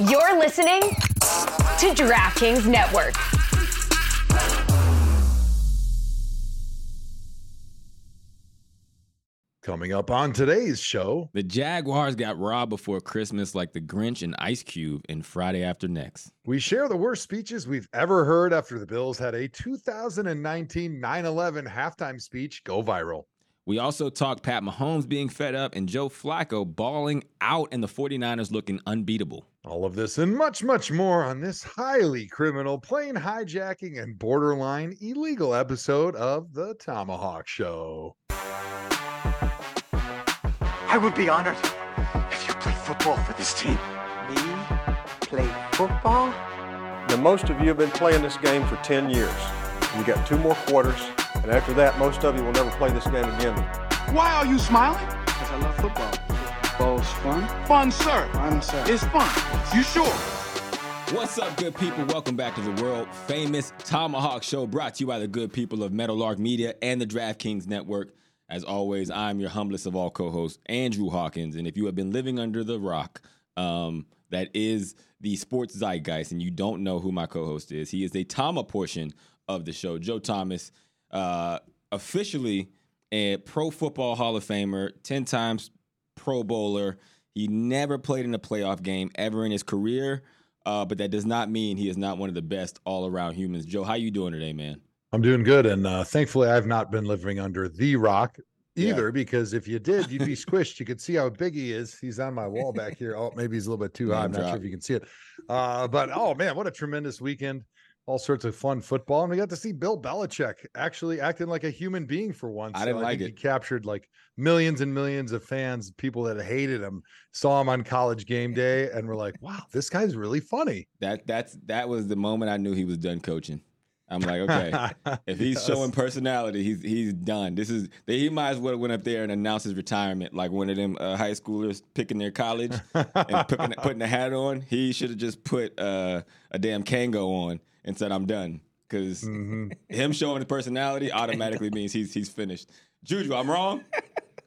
You're listening to DraftKings Network. Coming up on today's show, The Jaguars got robbed before Christmas like the Grinch and Ice Cube in Friday After Next. we share the worst speeches we've ever heard after the Bills had a 2019 9 11 halftime speech go viral. We also talk Pat Mahomes being fed up and Joe Flacco balling out and the 49ers looking unbeatable. All of this and much, much more on this highly criminal, plane hijacking, and borderline illegal episode of The ThomaHawk Show. I would be honored if you played football for this team. Me play football? Now, most of you have been playing this game for 10 years. You got two more quarters, and after that, most of you will never play this game again. Why are you smiling? Because I love football. Football's fun. Fun, sir. Fun, sir. It's fun. You sure? What's up, good people? Welcome back to the world famous ThomaHawk Show brought to you by the good people of Meadowlark Media and the DraftKings Network. As always, I'm your humblest of all co hosts, Andrew Hawkins. And if you have been living under the rock, um, that is the sports zeitgeist, and you don't know who my co host is, he is a Thoma portion of the show. Joe Thomas, uh, officially a Pro Football Hall of Famer, 10 times Pro Bowler. He never played in a playoff game ever in his career, uh, but that does not mean he is not one of the best all around humans. Joe, how you doing today, man? I'm doing good. And uh, thankfully, I've not been living under the rock either, because if you did, you'd be squished. You could see how big he is. He's on my wall back here. Oh, maybe he's a little bit too high. I'm not sure if you can see it. Uh, but oh, man, what a tremendous weekend. All sorts of fun football. And we got to see Bill Belichick actually acting like a human being for once. I didn't like think it. He captured like millions and millions of fans, people that hated him, saw him on college game day and were like, wow, this guy's really funny. That that's that was the moment I knew he was done coaching. I'm like, okay, if he's Yes. showing personality, he's he's done. This is he might as well went up there and announced his retirement, like one of them uh, high schoolers picking their college and putting, putting the hat on. He should have just put uh, a damn Kangol on and said, "I'm done." Because Mhm. him showing his personality automatically means he's he's finished. Juju, I'm wrong.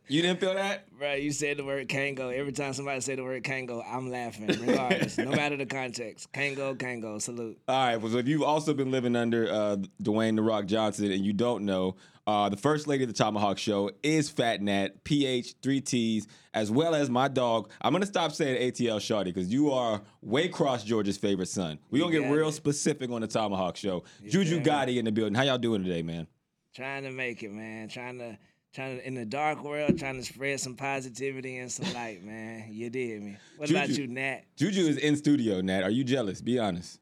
You didn't feel that? Right, you said the word Kangol. Every time somebody said the word Kangol, I'm laughing, regardless, no matter the context. Kangol, Kangol, salute. All right. Well, so if you've also been living under uh, Dwayne the Rock Johnson and you don't know, uh, the first lady of the ThomaHawk Show is Phat Nattt, PH, three T's, as well as my dog. I'm gonna stop saying ATL Shawty because you are way Waycross Georgia's favorite son. We're gonna get real it. specific on the ThomaHawk Show. Juju got Gotti in the building. How y'all doing today, man? Trying to make it, man. Trying to, trying to, in the dark world, trying to spread some positivity and some light, man. You did me. What about Juju. you, Nat? Juju is in studio, Nat. Are you jealous? Be honest.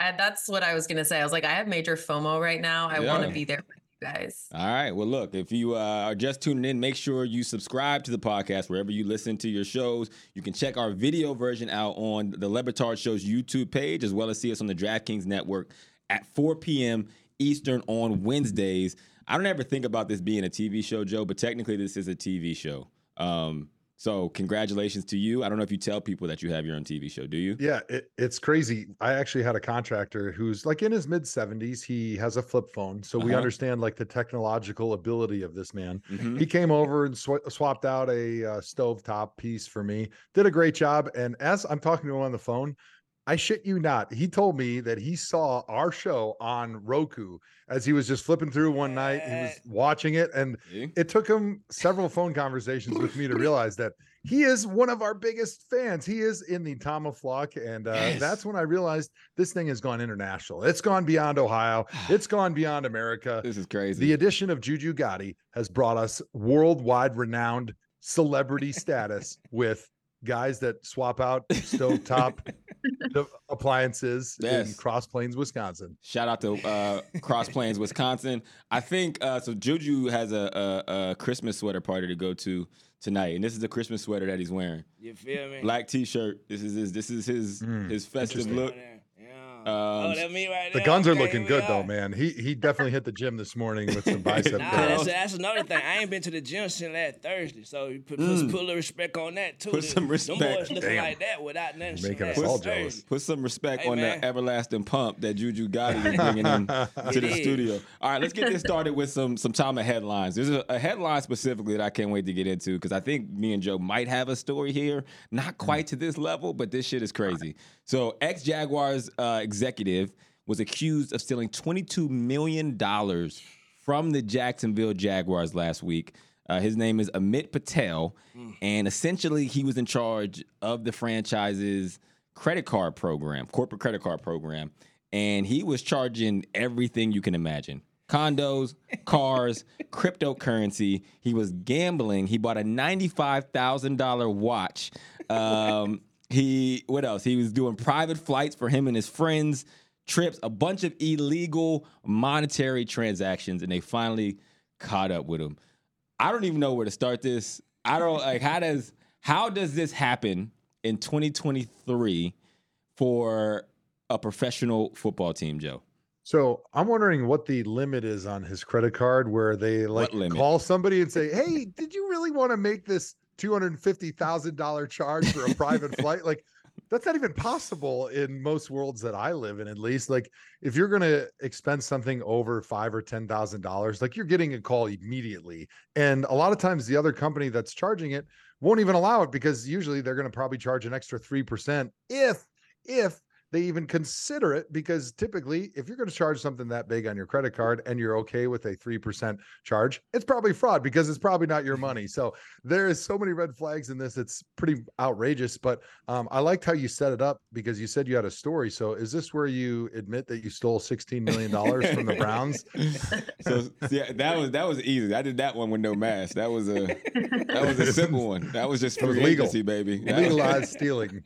Uh, that's what I was gonna say. I was like, I have major FOMO right now. I want to be there with you guys. All right. Well, look, if you uh, are just tuning in, make sure you subscribe to the podcast wherever you listen to your shows. You can check our video version out on the Le Batard Show's YouTube page, as well as see us on the DraftKings Network at 4 p.m. Eastern on Wednesdays. I don't ever think about this being a TV show, Joe, but technically this is a TV show. Um, so congratulations to you. I don't know if you tell people that you have your own TV show, do you? Yeah, it, it's crazy. I actually had a contractor who's like in his mid 70s. He has a flip phone. So we Uh-huh. understand like the technological ability of this man. Mhm. He came over and sw- swapped out a uh, stovetop piece for me, did a great job. And as I'm talking to him on the phone, I shit you not. He told me that he saw our show on Roku as he was just flipping through one night. He was watching it. And See? it took him several phone conversations with me to realize that he is one of our biggest fans. He is in the Thoma flock, and uh, Yes. that's when I realized this thing has gone international. It's gone beyond Ohio. It's gone beyond America. This is crazy. The addition of Juju Gotti has brought us worldwide renowned celebrity status with guys that swap out stovetop the appliances in Cross Plains, Wisconsin. Shout out to uh, Cross Plains, Wisconsin. I think uh, so. Juju has a, a, a Christmas sweater party to go to tonight, and this is the Christmas sweater that he's wearing. You feel me? Black T-shirt. This is his. This is his Mm, his festive interesting. look. Yeah. oh, Um, that me right The there? guns are Okay, looking good are. though, man. He he definitely hit the gym this morning with some bicep Nah, curls. that's, that's another thing. I ain't been to the gym since last Thursday, so you put, put, put a little respect on that too. Put The- some Them respect. boys looking Damn. like that without nothing. You're making us last all Thursday. jealous. Put some respect Hey, on man. the everlasting pump that Juju Gotti is bringing in to It the is. studio. All right, let's get this started with some some time of headlines. There's a, a headline specifically that I can't wait to get into because I think me and Joe might have a story here, not quite to this level, but this shit is crazy. So, ex Jaguars uh, executive was accused of stealing 22 million dollars from the Jacksonville Jaguars last week. Uh, his name is Amit Patel, and essentially he was in charge of the franchise's credit card program, corporate credit card program, and he was charging everything you can imagine. Condos, cars, cryptocurrency. He was gambling. He bought a ninety-five thousand dollar watch. Um, he what else? He was doing private flights for him and his friends, trips, a bunch of illegal monetary transactions, and they finally caught up with him. I don't even know where to start this. I don't like how does how does this happen in 2023 for a professional football team, Joe? So I'm wondering what the limit is on his credit card, where they like call somebody and say, "Hey, did you really want to make this two hundred fifty thousand dollar charge for a private flight?" Like, that's not even possible in most worlds that I live in. At least, like, if you're going to expense something over five or ten thousand dollars, like you're getting a call immediately, and a lot of times the other company that's charging it won't even allow it because usually they're going to probably charge an extra three percent if if they even consider it because typically if you're going to charge something that big on your credit card and you're okay with a 3% charge it's probably fraud because it's probably not your money so there is so many red flags in this it's pretty outrageous but um, i liked how you set it up because you said you had a story so is this where you admit that you stole 16 million dollars from the browns so yeah, that was that was easy. I did that one with no mask. That was a that was a simple one. That was just was legal. agency, baby. Legalized stealing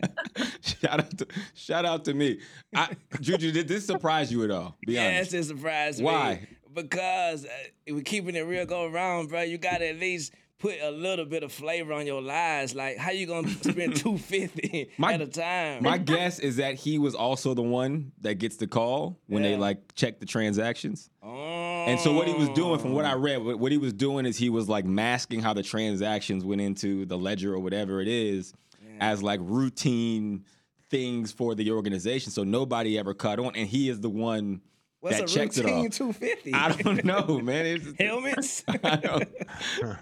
shout out to shout out to me. I, Juju, did this surprise you at all? Be Yeah, honest. it's a surprise. Why? Because uh, we're keeping it real go around, bro. You got to at least put a little bit of flavor on your lies. Like, how you gonna spend two fifty at a time? My guess is that he was also the one that gets the call when they like check the transactions. oh. And so what he was doing, from what I read, what what he was doing is he was like masking how the transactions went into the ledger or whatever it is, as like routine things for the organization. So nobody ever caught on, and he is the one What's that a checks it off. two fifty? I don't know, man. It's, Helmets. I don't.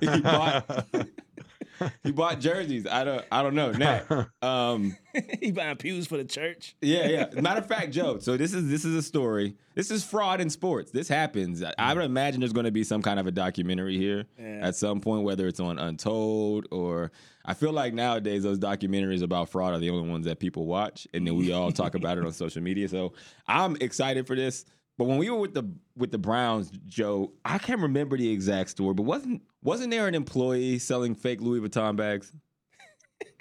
He bought, he bought jerseys. I don't. I don't know. Now, um, he buying pews for the church. yeah, yeah. Matter of fact, Joe. So this is this is a story. This is fraud in sports. This happens. I- I would imagine there's going to be some kind of a documentary here Yeah. at some point, whether it's on Untold or I feel like nowadays those documentaries about fraud are the only ones that people watch, and then we all talk about it on social media. So I'm excited for this. But when we were with the with the Browns, Joe, I can't remember the exact story, but wasn't wasn't there an employee selling fake Louis Vuitton bags?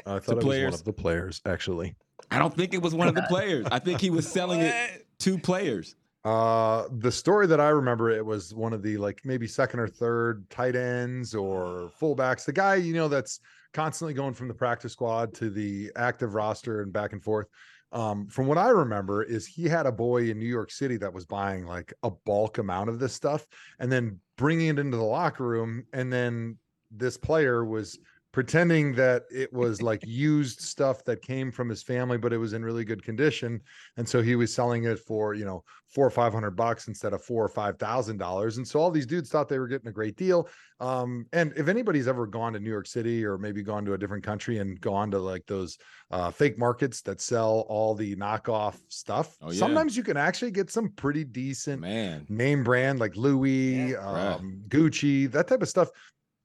i thought it was players. one of the players actually I don't think it was one of the players. I think he was selling it to players. Uh, the story that I remember, it was one of the like maybe second or third tight ends or fullbacks. The guy, you know, that's constantly going from the practice squad to the active roster and back and forth. Um, from what I remember, is he had a boy in New York City that was buying like a bulk amount of this stuff and then bringing it into the locker room, and then this player was pretending that it was like used stuff that came from his family, but it was in really good condition. And so he was selling it for, you know, four or five hundred bucks instead of four or five thousand dollars. And so all these dudes thought they were getting a great deal. Um, and if anybody's ever gone to New York City or maybe gone to a different country and gone to like those uh, fake markets that sell all the knockoff stuff, Oh, yeah. sometimes you can actually get some pretty decent Man. name brand like Louis, Yeah. Right. um, Gucci, that type of stuff.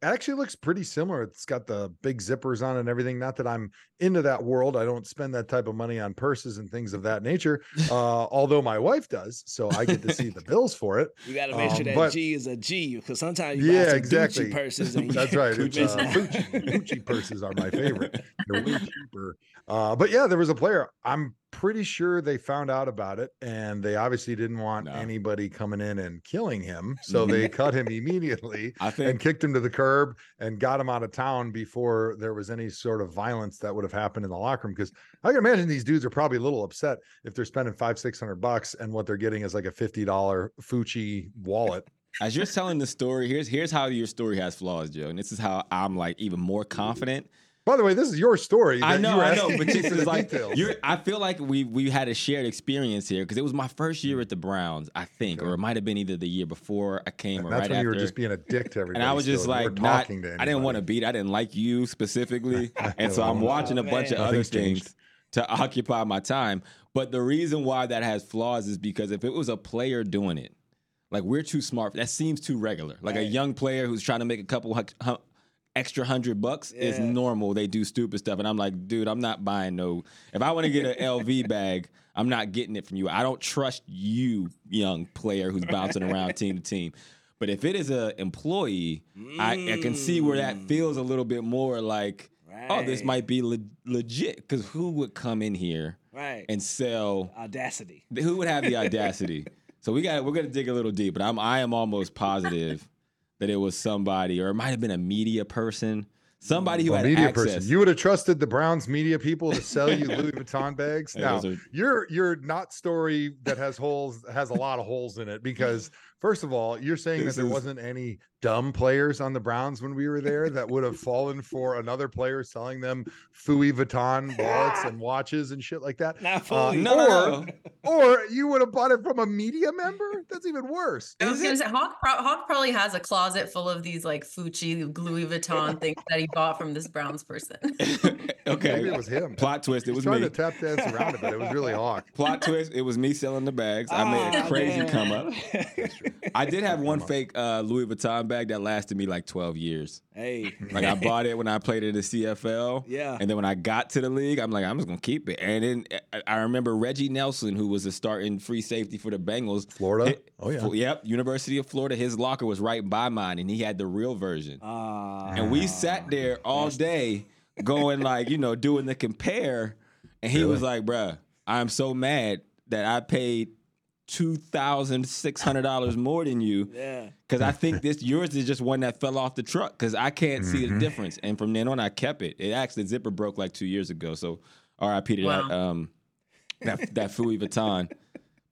It actually looks pretty similar. It's got the big zippers on and everything. Not that I'm into that world. I don't spend that type of money on purses and things of that nature. Uh, although my wife does, so I get to see the bills for it. You got to make sure Um, that but- G is a G because sometimes you Yeah, buy some exactly. Gucci purses and That's right. You uh, Gucci, Gucci purses are my favorite. They're way cheaper. Uh, but yeah, there was a player. I'm pretty sure they found out about it and they obviously didn't want No. anybody coming in and killing him. So they cut him immediately I and kicked him to the curb and got him out of town before there was any sort of violence that would have happened in the locker room. Because I can imagine these dudes are probably a little upset if they're spending five, six hundred bucks and what they're getting is like a fifty dollar Fucci wallet. as you're telling the story, here's here's how your story has flaws, Joe, and this is how I'm like even more confident. By the way, this is your story. I know, I know, but this is like, I feel like we we had a shared experience here because it was my first year mm-hmm. at the Browns, I think, or it might have been either the year before I came And or that's right when after. you were just being a dick to everybody. and I was just still. Like not. I didn't want to beat. I didn't like you specifically, and so I'm Oh, watching a bunch of other Nothing's changed. things to occupy my time. But the reason why that has flaws is because if it was a player doing it, like we're too smart. That seems too regular. Like a young player who's trying to make a couple extra hundred bucks is normal. They do stupid stuff, and I'm like, dude, I'm not buying no. If I want to get an LV bag, I'm not getting it from you. I don't trust you, young player who's bouncing around team to team. But if it is a employee, I, I can see where that mm. feels a little bit more like, oh, this might be le- legit. Because who would come in here Right. and sell Audacity. who would have the audacity? so we got we're gonna dig a little deep, but I'm I am almost positive that it was somebody, or it might have been a media person, somebody who a had media access. person. You would have trusted the Browns media people to sell you Louis Vuitton bags. Now, are- your your not story that has holes has a lot of holes in it because first of all, you're saying This that there is- wasn't any dumb players on the Browns when we were there that would have fallen for another player selling them Fui Vuitton wallets and watches and shit like that. Not Uh, fully. no, no, or, or you would have bought it from a media member. That's even worse. I was gonna say Hawk, pro- Hawk probably has a closet full of these like Fucci Louis Vuitton things that he bought from this Browns person. okay. Maybe it was him. Plot twist. It He's was trying me. to tap dance around it, but it was really Hawk. Plot twist. It was me selling the bags. I made a Ah, crazy damn. come up. I did have one fake uh, Louis Vuitton bag that lasted me like 12 years. Hey. Like I bought it when I played in the CFL. Yeah. And then when I got to the league, I'm like, I'm just gonna keep it. And then uh, I- I remember Reggie Nelson, who was a starting free safety for the Bengals. Florida? It- Oh, yeah. Fl- Yep. University of Florida. His locker was right by mine, and he had the real version. Ah. and we sat there all day, going like, you know, doing the compare. And he Really? was like, bruh, I'm so mad that I paid two thousand six hundred dollars more than you yeah. because I think this yours is just one that fell off the truck because I can't see Mm-hmm. the difference. And from then on, I kept it. It actually zipper broke like two years ago. So R.I.P. to that Wow. um that that Fui Vuitton.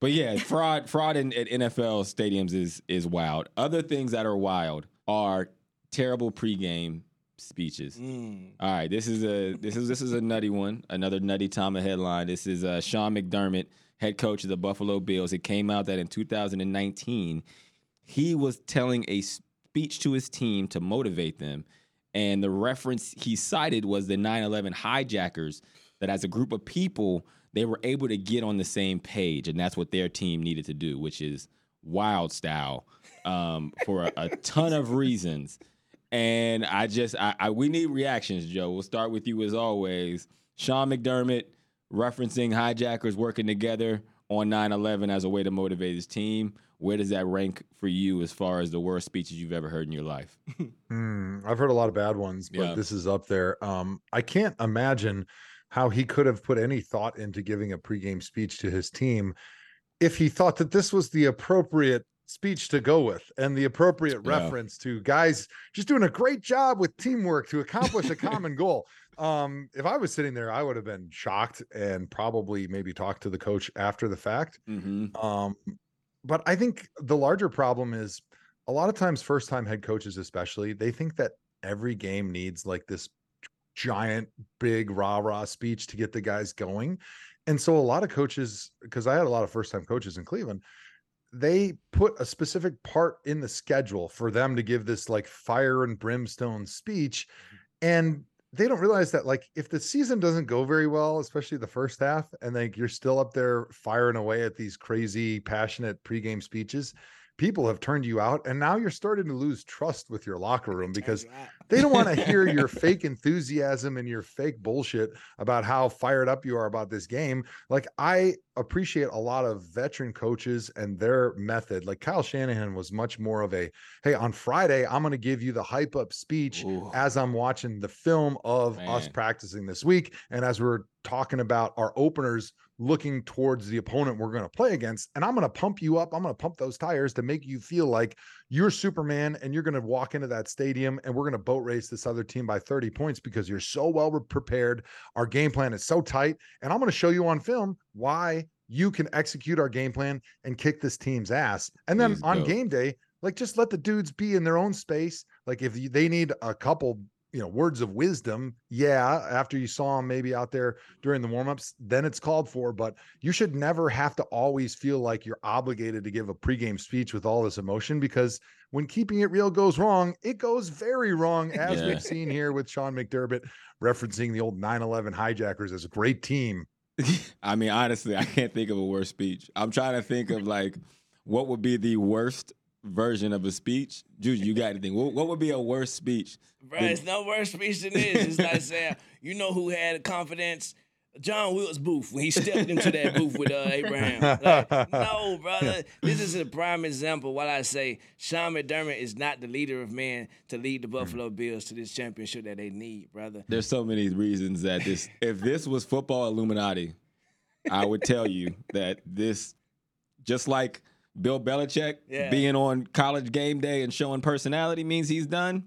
But yeah, fraud fraud in at NFL stadiums is is wild. Other things that are wild are terrible pregame speeches. Mm. All right, this is a this is this is a nutty one. Another nutty Thoma headline. This is uh, Sean McDermott, head coach of the Buffalo Bills. It came out that in 2019, he was telling a speech to his team to motivate them, and the reference he cited was the 9/11 hijackers. That as a group of people, they were able to get on the same page, and that's what their team needed to do, which is wild style um, for a, a ton of reasons. And I just, I, I, we need reactions, Joe. We'll start with you as always. Sean McDermott referencing hijackers working together on 9 11 as a way to motivate his team. Where does that rank for you as far as the worst speeches you've ever heard in your life? Hmm, I've heard a lot of bad ones, but Yeah. this is up there. Um, I can't imagine how he could have put any thought into giving a pregame speech to his team if he thought that this was the appropriate speech to go with and the appropriate Yeah. reference to guys just doing a great job with teamwork to accomplish a common goal. Um, if I was sitting there, I would have been shocked and probably maybe talked to the coach after the fact. Mm-hmm. Um, but I think the larger problem is a lot of times, first time head coaches, especially, they think that every game needs like this giant, big rah rah speech to get the guys going. And so a lot of coaches, because I had a lot of first time coaches in Cleveland, they put a specific part in the schedule for them to give this like fire and brimstone speech. And they don't realize that like if the season doesn't go very well, especially the first half, and like you're still up there firing away at these crazy, passionate pregame speeches, people have turned you out, and now you're starting to lose trust with your locker room because They don't want to hear your fake enthusiasm and your fake bullshit about how fired up you are about this game. Like I appreciate a lot of veteran coaches and their method. Like Kyle Shanahan was much more of a, hey, on Friday, I'm going to give you the hype up speech Ooh. as I'm watching the film of us practicing this week. And as we're talking about our openers looking towards the opponent we're going to play against. And I'm going to pump you up. I'm going to pump those tires to make you feel like you're Superman and you're going to walk into that stadium and we're going to boat race this other team by 30 points because you're so well prepared. Our game plan is so tight. And I'm going to show you on film why you can execute our game plan and kick this team's ass. And then Please on go. game day, like just let the dudes be in their own space. Like if they need a couple, you know, words of wisdom, yeah, after you saw them maybe out there during the warmups, then it's called for. But you should never have to always feel like you're obligated to give a pregame speech with all this emotion because when keeping it real goes wrong, it goes very wrong, as Yeah. we've seen here with Sean McDermott referencing the old 9 11 hijackers as a great team. I mean, honestly, I can't think of a worse speech. I'm trying to think of like what would be the worst version of a speech. Juju, you got anything? What, what would be a worse speech? Bro, than- it's no worse speech than this. It's like saying, you know who had confidence? John Wilkes Booth when he stepped into that booth with uh, Abraham. Like, no, brother. This is a prime example. What I say, Sean McDermott is not the leader of men to lead the Buffalo Bills to this championship that they need, brother. There's so many reasons that this. if this was football Illuminati, I would tell you that this, just like Bill Belichick Yeah. being on college game day and showing personality means he's done.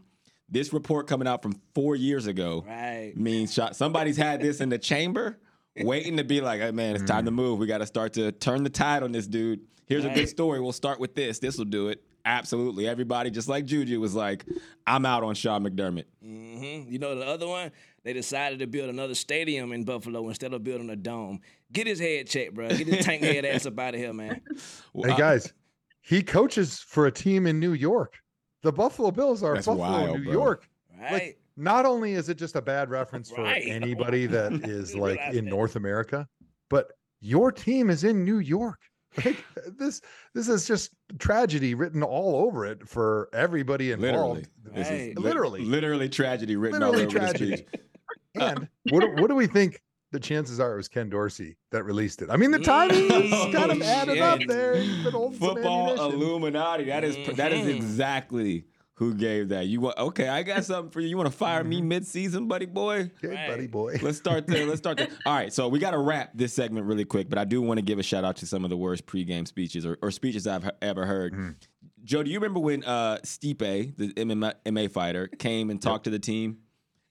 This report coming out from four years ago Right. means shot. Somebody's had this in the chamber, waiting to be like, "Hey man, it's time to mm. move. We got to start to turn the tide on this dude." Here's a good story. We'll start with this. This will do it. Absolutely. Everybody, just like Juju, was like, "I'm out on Sean McDermott." hmm You know the other one? They decided to build another stadium in Buffalo instead of building a dome. Get his head checked, bro. Get his tank head ass up out of here, man. Well, Hey guys, he coaches for a team in New York. The Buffalo Bills are That's Buffalo, wild, New bro. York. Right? Like, not only is it just a bad reference for Right. anybody that is like in that. North America, but your team is in New York. Like this, this is just tragedy written all over it for everybody involved. literally, This is li- Literally. literally tragedy written Literally all over tragedy. the speech. And what what do we think? The chances are it was Ken Dorsey that released it. I mean, the timing is kind of Oh, added up there. He's been holding some Football ammunition. Illuminati. That is that is Mhm. exactly who gave that. You want okay? I got something for you. You want to fire Mm-hmm. me mid-season, buddy boy? Okay, Right. buddy boy. Let's start there. Let's start there. All right, so we got to wrap this segment really quick, but I do want to give a shout out to some of the worst pregame speeches or, or speeches I've he- ever heard. Mm-hmm. Joe, do you remember when uh, Stipe, the MMA, MMA fighter, came and talked to the team,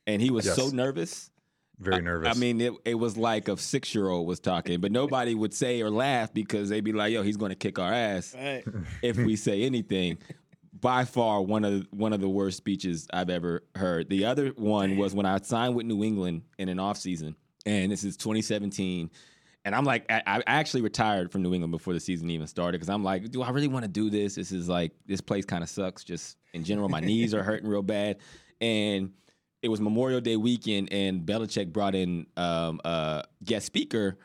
and he was so nervous? Very nervous. I mean, it, it was like a six year old was talking, but nobody would say or laugh because they'd be like, "Yo, he's going to kick our ass Right. if we say anything." By far, one of the, one of the worst speeches I've ever heard. The other one was when I signed with New England in an offseason, and this is 2017. And I'm like, I, I actually retired from New England before the season even started because I'm like, do I really want to do this? This is like, this place kind of sucks. Just in general, my knees are hurting real bad. And it was Memorial Day weekend, and Belichick brought in um, a guest speaker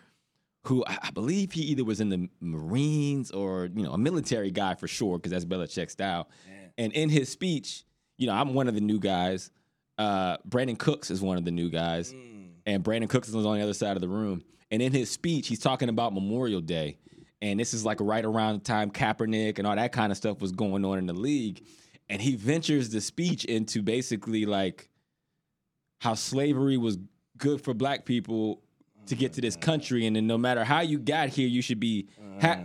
who I believe he either was in the Marines or you know a military guy for sure because that's Belichick's style. And in his speech, you know, I'm one of the new guys. Uh, Brandin Cooks is one of the new guys, and Brandin Cooks is on the other side of the room. And in his speech, he's talking about Memorial Day, and this is like right around the time Kaepernick and all that kind of stuff was going on in the league. And he ventures the speech into basically like how slavery was good for black people to get to this country, and then no matter how you got here, you should be. Ha-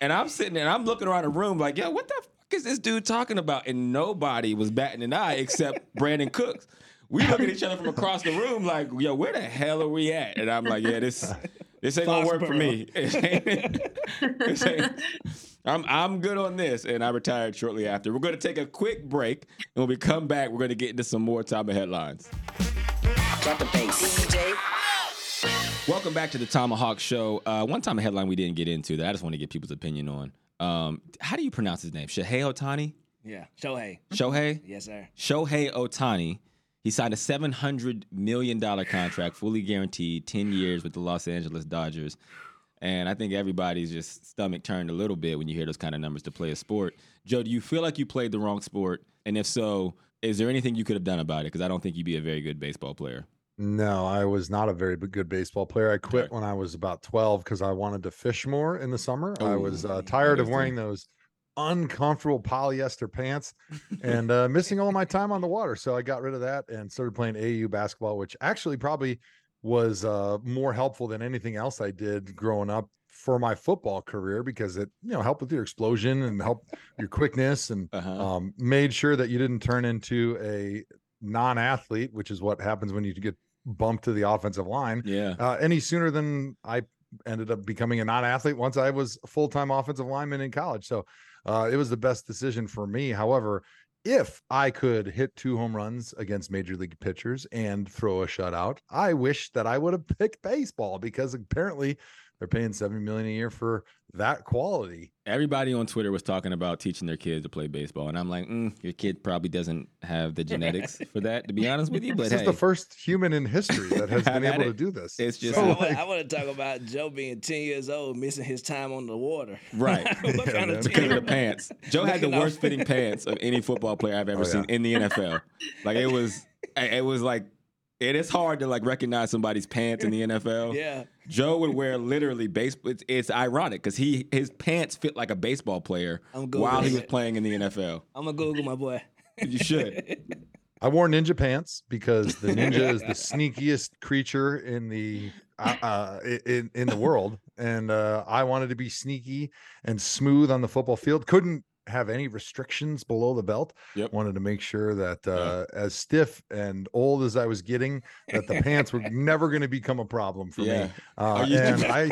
and I'm sitting there, and I'm looking around the room like, yo, what the fuck is this dude talking about? And nobody was batting an eye except Brandin Cooks. We look at each other from across the room like, yo, where the hell are we at? And I'm like, yeah, this this ain't gonna work for me. This ain't- I'm I'm good on this, and I retired shortly after. We're going to take a quick break, and when we come back, we're going to get into some more time of headlines. Drop the bass. DJ. Welcome back to the ThomaHawk Show. Uh, one time a headline we didn't get into that I just want to get people's opinion on. Um, how do you pronounce his name? Shohei Ohtani? Yeah. Shohei. Shohei? Yes, sir. Shohei Ohtani. He signed a $700 million contract, fully guaranteed, 10 years with the Los Angeles Dodgers. And I think everybody's just stomach turned a little bit when you hear those kind of numbers to play a sport. Joe, do you feel like you played the wrong sport? And if so, Is there anything you could have done about it? Because I don't think you'd be a very good baseball player. No, I was not a very good baseball player. I quit Okay. when I was about 12 because I wanted to fish more in the summer. I was uh, tired of wearing those uncomfortable polyester pants and uh, missing all my time on the water. So I got rid of that and started playing AAU basketball, which actually probably was uh, more helpful than anything else I did growing up for my football career because it, you know, helped with your explosion and helped your quickness and Uh-huh. um, made sure that you didn't turn into a non-athlete, which is what happens when you get bumped to the offensive line yeah. uh, any sooner than I ended up becoming a non-athlete once I was a full-time offensive lineman in college. So uh, it was the best decision for me. However, if I could hit two home runs against major league pitchers and throw a shutout, I wish that I would have picked baseball because apparently they're paying 70 million a year for that quality. Everybody on Twitter was talking about teaching their kids to play baseball, and I'm like, mm, your kid probably doesn't have the genetics for that, to be honest with you. But This hey, is the first human in history that has been at able to do this. It's just So, I, like, want to talk about Joe being 10 years old, missing his time on the water. Right. what Yeah, kind man. of because of the pants. Joe had the worst fitting pants of any football player I've ever Oh, yeah. seen in the NFL. Like it was, it was like, it is hard to like recognize somebody's pants in the NFL. Yeah. Joe would wear literally baseball. It's, it's ironic because he his pants fit like a baseball player I'm Googling while he was it. playing in the NFL. I'm going to Google my boy. You should. I wore ninja pants because the ninja is the sneakiest creature in the uh, uh, i- in in the world, and uh, I wanted to be sneaky and smooth on the football field. Couldn't have any restrictions below the belt. Yep. Wanted to make sure that uh, as stiff and old as I was getting, that the pants were never going to become a problem for Yeah. me. Uh, you- and I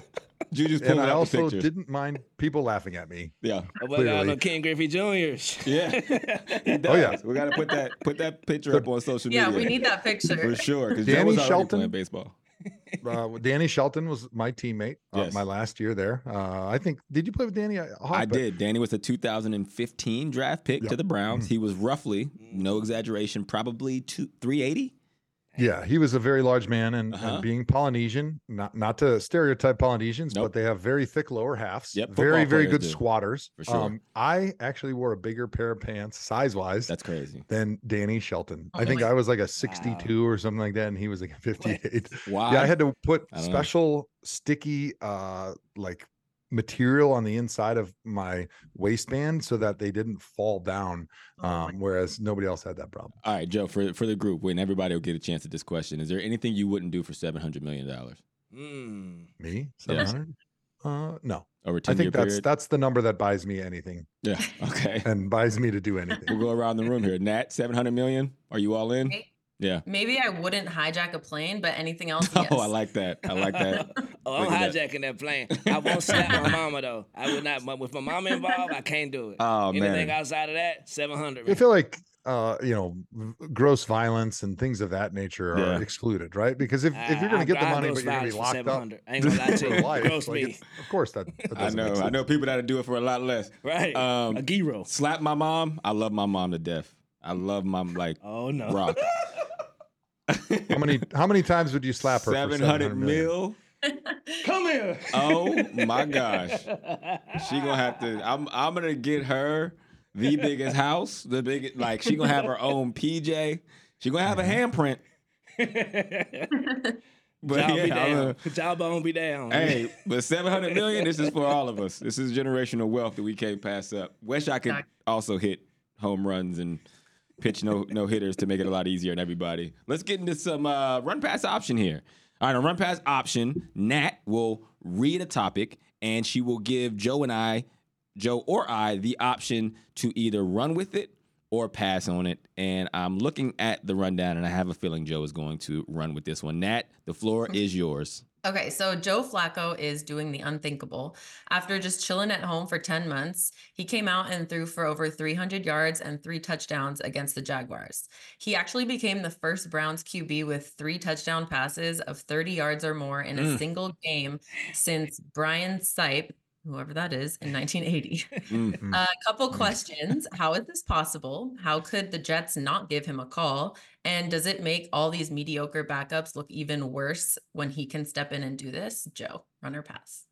Juju's and I also didn't mind people laughing at me. Yeah. Oh, my God, Clearly. no Ken Griffey Jr.'s. Yeah. He Oh, yeah. We got to put that put that picture up on social Yeah, media. Yeah, we need that picture. for sure because Joe Danny was already Shelton. playing baseball. Uh, Danny Shelton was my teammate uh, my last year there. Uh, I think. Did you play with Danny? Hawk? I But- did. Danny was a 2015 draft pick to the Browns. He was roughly, no exaggeration, probably two, 380. Yeah, he was a very large man, and, Uh-huh. and being Polynesian, not not to stereotype Polynesians, Nope. but they have very thick lower halves. Yep, very very good do, squatters. for sure. Um, I actually wore a bigger pair of pants size wise That's crazy. than Danny Shelton. Oh I think my- I was like a 62 or something like that, and he was like a 58. Why? Yeah, I had to put I don't know. special sticky uh like material on the inside of my waistband so that they didn't fall down. Oh Um, whereas nobody else had that problem. All right, Joe, for, for the group, when everybody will get a chance at this question, is there anything you wouldn't do for $700 million Mm. Me? Yeah. 700? Uh no. over a I 10 year think that's period? that's the number that buys me anything yeah. Okay. and buys me to do anything. We'll go around the room here. Nat, 700 million. Are you all in? May- Yeah. Maybe I wouldn't hijack a plane, but anything else, Oh, yes. I like that. I like that. Oh, I'm Look at that. hijacking that plane. I won't slap my mama though. I would not. With my mama involved, I can't do it. Oh, Anything man. outside of that, seven hundred. I feel like uh, you know, gross violence and things of that nature are Yeah. excluded, right? Because if, if you're going to get the money, but you're going to be locked up I ain't gonna lie to for you. life, Gross like me. of course that. that I know. I know people that do it for a lot less. Right. Um, a gyro. Slap my mom. I love my mom to death. I love my like Oh no. rock. How many how many times would you slap her? for 700 million? mil. Come here. Oh my gosh. She gonna have to. I'm. I'm gonna get her the biggest house. The biggest. Like she gonna have her own PJ. She gonna have a mm-hmm. handprint. But Y'all be yeah, I'm down. a- Jawbone be down. Hey, but 700 million, this is for all of us. This is generational wealth that we can't pass up. Wish I could also hit home runs and pitch no no hitters to make it a lot easier on everybody. Let's get into some uh, run pass option here. All right, on run pass option, Nat will read a topic and she will give Joe and I, Joe or I, the option to either run with it or pass on it. And I'm looking at the rundown and I have a feeling Joe is going to run with this one. Nat, the floor is yours. Okay, so Joe Flacco is doing the unthinkable. After just chilling at home for 10 months, he came out and threw for over 300 yards and three touchdowns against the Jaguars. He actually became the first Browns QB with three touchdown passes of 30 yards or more in a Mm. single game since Brian Sipe, whoever that is, in 1980. Mm. A couple questions. How is this possible? How could the Jets not give him a call? And does it make all these mediocre backups look even worse when he can step in and do this? Joe, run runner pass.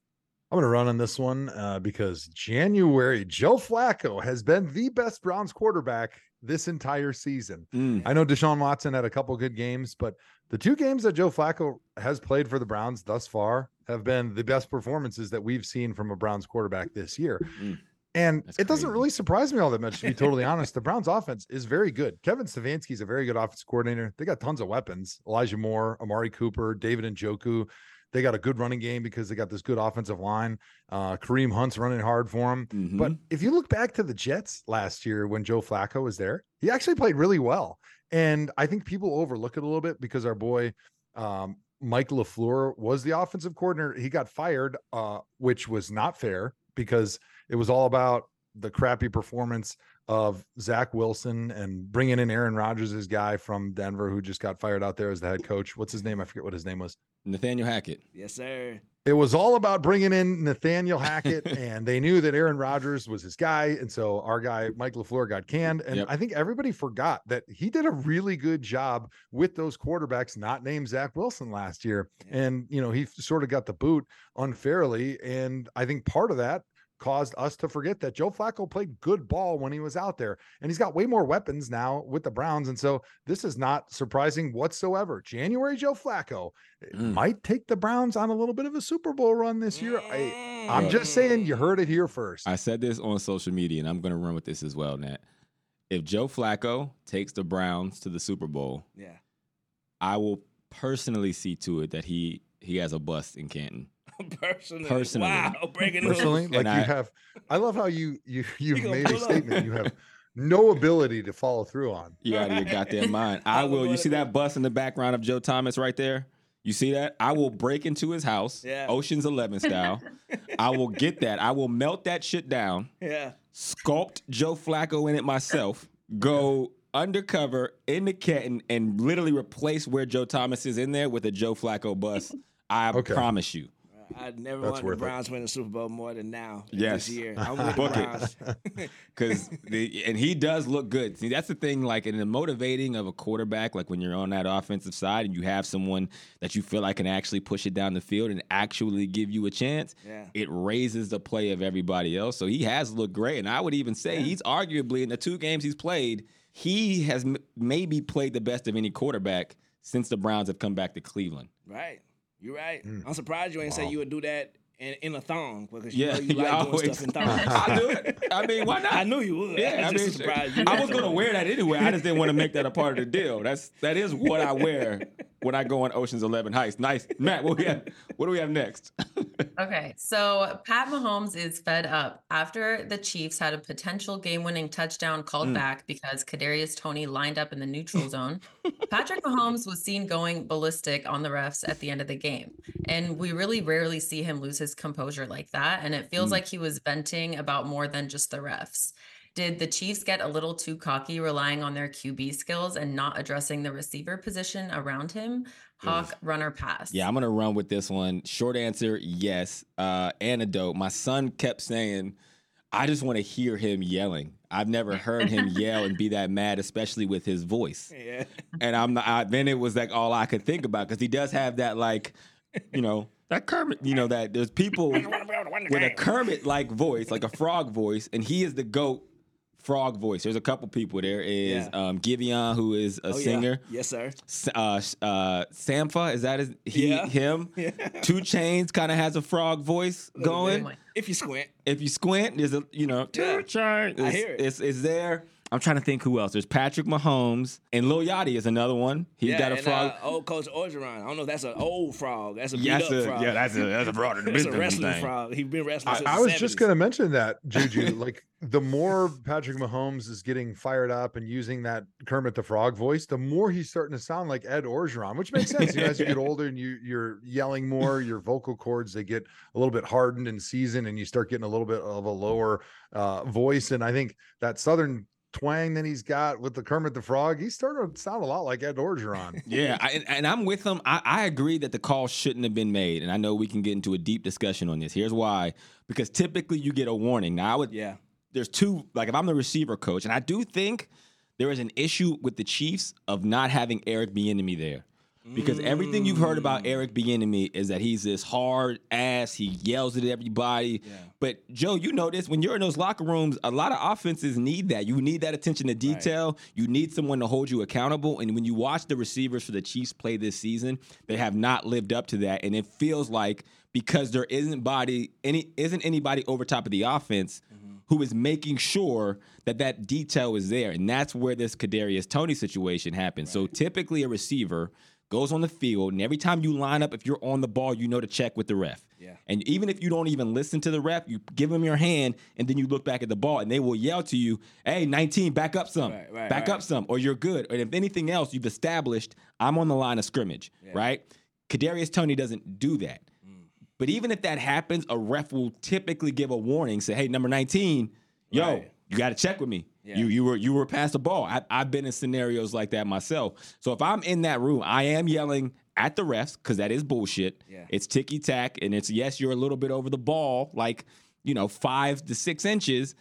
I'm going to run on this one uh, because January Joe Flacco has been the best Browns quarterback this entire season. Mm. I know Deshaun Watson had a couple good games, but the two games that Joe Flacco has played for the Browns thus far have been the best performances that we've seen from a Browns quarterback this year. Mm. And That's it doesn't really surprise me all that much, to be totally honest. The Browns offense is very good. Kevin Stefanski's a very good offense coordinator. They got tons of weapons. Elijah Moore, Amari Cooper, David Njoku. They got a good running game because they got this good offensive line. Uh, Kareem Hunt's running hard for him. Mhm. But if you look back to the Jets last year when Joe Flacco was there, he actually played really well. And I think people overlook it a little bit because our boy um, Mike LaFleur was the offensive coordinator. He got fired, uh, which was not fair because it was all about the crappy performance of Zach Wilson and bringing in Aaron Rodgers, his guy from Denver, who just got fired out there as the head coach. What's his name? I forget what his name was. Nathaniel Hackett. Yes, sir. It was all about bringing in Nathaniel Hackett, and they knew that Aaron Rodgers was his guy, and so our guy Mike LaFleur got canned. And Yep. I think everybody forgot that he did a really good job with those quarterbacks not named Zach Wilson last year, Yeah. and you know he sort of got the boot unfairly, and I think part of that caused us to forget that Joe Flacco played good ball when he was out there, and he's got way more weapons now with the Browns, and so this is not surprising whatsoever. January Joe Flacco Mm. might take the Browns on a little bit of a Super Bowl run this year. I, I'm just saying, you heard it here first. I said this on social media, and I'm going to run with this as well, Nat. If Joe Flacco takes the Browns to the Super Bowl, Yeah. I will personally see to it that he he has a bust in Canton. Personally. Personally. Wow. Breaking Personally, news. like And you I- have, I love how you you you've gonna made a pull up. statement you have no ability to follow through on. You out of your goddamn mind. I will. You see that bus in the background of Joe Thomas right there? You see that? I will break into his house, Yeah. Ocean's Eleven style. I will get that. I will melt that shit down, Yeah. sculpt Joe Flacco in it myself, go undercover in the Canton, and literally replace where Joe Thomas is in there with a Joe Flacco bus. I Okay. promise you. I'd never That's wanted the worth it. Browns win the Super Bowl more than now. Yes. This year. I'm with the Browns. it. Because and he does look good. See, that's the thing. Like in the motivating of a quarterback, like when you're on that offensive side and you have someone that you feel like can actually push it down the field and actually give you a chance, Yeah. it raises the play of everybody else. So he has looked great, and I would even say he's arguably in the two games he's played, he has m- maybe played the best of any quarterback since the Browns have come back to Cleveland. Right. You're right. Mm. I'm surprised you ain't say you would do that in, in a thong because you Yeah, know you like doing stuff in thongs. I do it. I mean, why not? I knew you would. Yeah, I I'm mean, surprised you I was gonna wear that anyway. I just didn't want to make that a part of the deal. That's that is what I wear when I go on Ocean's Eleven Heist. Nice, Matt. What we have? What do we have next? Okay, so Pat Mahomes is fed up after the Chiefs had a potential game-winning touchdown called Mm. back because Kadarius Toney lined up in the neutral zone. Patrick Mahomes was seen going ballistic on the refs at the end of the game, and we really rarely see him lose his composure like that. And it feels Mm. like he was venting about more than just the refs. Did the Chiefs get a little too cocky, relying on their QB skills and not addressing the receiver position around him? Hawk, runner, pass. Yeah, I'm gonna run with this one. Short answer, yes. Uh, antidote. My son kept saying, "I just want to hear him yelling." I've never heard him yell and be that mad, especially with his voice. Yeah. and I'm not. I, then it was like all I could think about because he does have that like, you know, that Kermit. You know that there's people with a Kermit like voice, like a frog voice, and he is the goat frog voice. There's a couple people. There is Yeah. um, Giveon, who is a Oh, yeah. singer. Yes, sir. Uh, uh, Sampha, is that his, he Yeah. him? 2 Chainz kind of has a frog voice going. bit. If you squint. If you squint, there's a you know Two Yeah. Chains. I hear it. It's, it's there. I'm trying to think who else. There's Patrick Mahomes and Lil Yachty is another one. He's yeah, got a and, frog. Uh, old Coach Orgeron. I don't know if that's an old frog. That's a beat Yeah, up a- frog. yeah, that's a- that's a frog in the That's a wrestling thing. frog. He's been wrestling I, since I the was just going to mention that, Juju. like the more Patrick Mahomes is getting fired up and using that Kermit the Frog voice, the more he's starting to sound like Ed Orgeron, which makes sense. You know, as you get older and you you're yelling more, your vocal cords they get a little bit hardened and seasoned, and you start getting a little bit of a lower uh, voice. And I think that Southern twang that he's got with the Kermit the Frog, he's starting to sound a lot like Ed Orgeron. Yeah, I, and, and I'm with him. I, I agree that the call shouldn't have been made, and I know we can get into a deep discussion on this. Here's why: because typically you get a warning. Now, I would Yeah. there's two. Like if I'm the receiver coach, and I do think there is an issue with the Chiefs of not having Eric Bieniemy there. Because everything you've heard about Mm. Eric Bieniemy is that he's this hard ass. He yells at everybody. Yeah. But Joe, you know this when you're in those locker rooms, a lot of offenses need that. You need that attention to detail. You need someone to hold you accountable. And when you watch the receivers for the Chiefs play this season, they have not lived up to that. And it feels like because there isn't body any isn't anybody over top of the offense who is making sure that that detail is there. And that's where this Kadarius Toney situation happens. So typically a receiver goes on the field, and every time you line up, if you're on the ball, you know to check with the ref. Yeah. And even if you don't even listen to the ref, you give them your hand, and then you look back at the ball, and they will yell to you, "Hey, 19, back up some, Right, right, back right. up some, or you're good." And if anything else, you've established I'm on the line of scrimmage, right? Kadarius Toney doesn't do that. Mm. But even if that happens, a ref will typically give a warning, say, "Hey, number 19, yo. You got to check with me. Yeah. You you were you were past the ball. I, I've been in scenarios like that myself. So if I'm in that room, I am yelling at the refs because that is bullshit. Yeah. It's ticky tack, and it's yes, you're a little bit over the ball, like you know, five to six inches,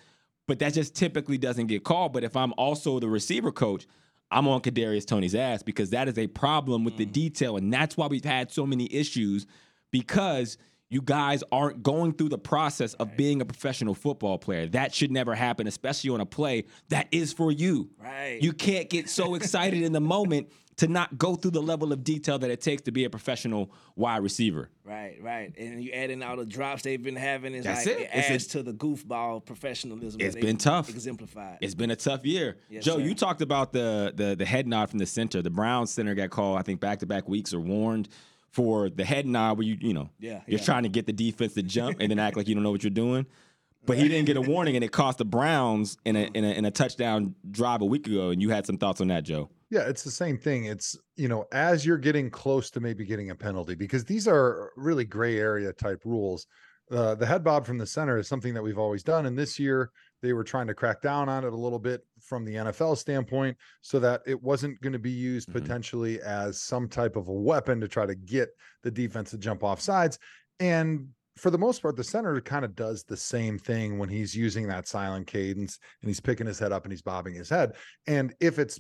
but that just typically doesn't get called. But if I'm also the receiver coach, I'm on Kadarius Toney's ass because that is a problem with the Mm. detail, and that's why we've had so many issues because you guys aren't going through the process of being a professional football player. That should never happen, especially on a play that is for you. Right. You can't get so excited in the moment to not go through the level of detail that it takes to be a professional wide receiver. Right, right. And you add in all the drops they've been having, it's That's like it. it, It's adds to the goofball professionalism. It's been tough. Exemplified. It's been a tough year. Yes, Joe, sir. you talked about the, the the head nod from the center. The Browns center got called, I think, back to back weeks or warned for the head nod where you, you know, Yeah, you're yeah. trying to get the defense to jump and then act like you don't know what you're doing. But he didn't get a warning, and it cost the Browns in a, in a in a touchdown drive a week ago. And you had some thoughts on that, Joe. Yeah, it's the same thing. It's, you know, as you're getting close to maybe getting a penalty, because these are really gray area type rules. Uh, the head bob from the center is something that we've always done. And this year they were trying to crack down on it a little bit from the NFL standpoint so that it wasn't going to be used Mhm. potentially as some type of a weapon to try to get the defense to jump off sides. And for the most part, the center kind of does the same thing when he's using that silent cadence and he's picking his head up and he's bobbing his head. And if it's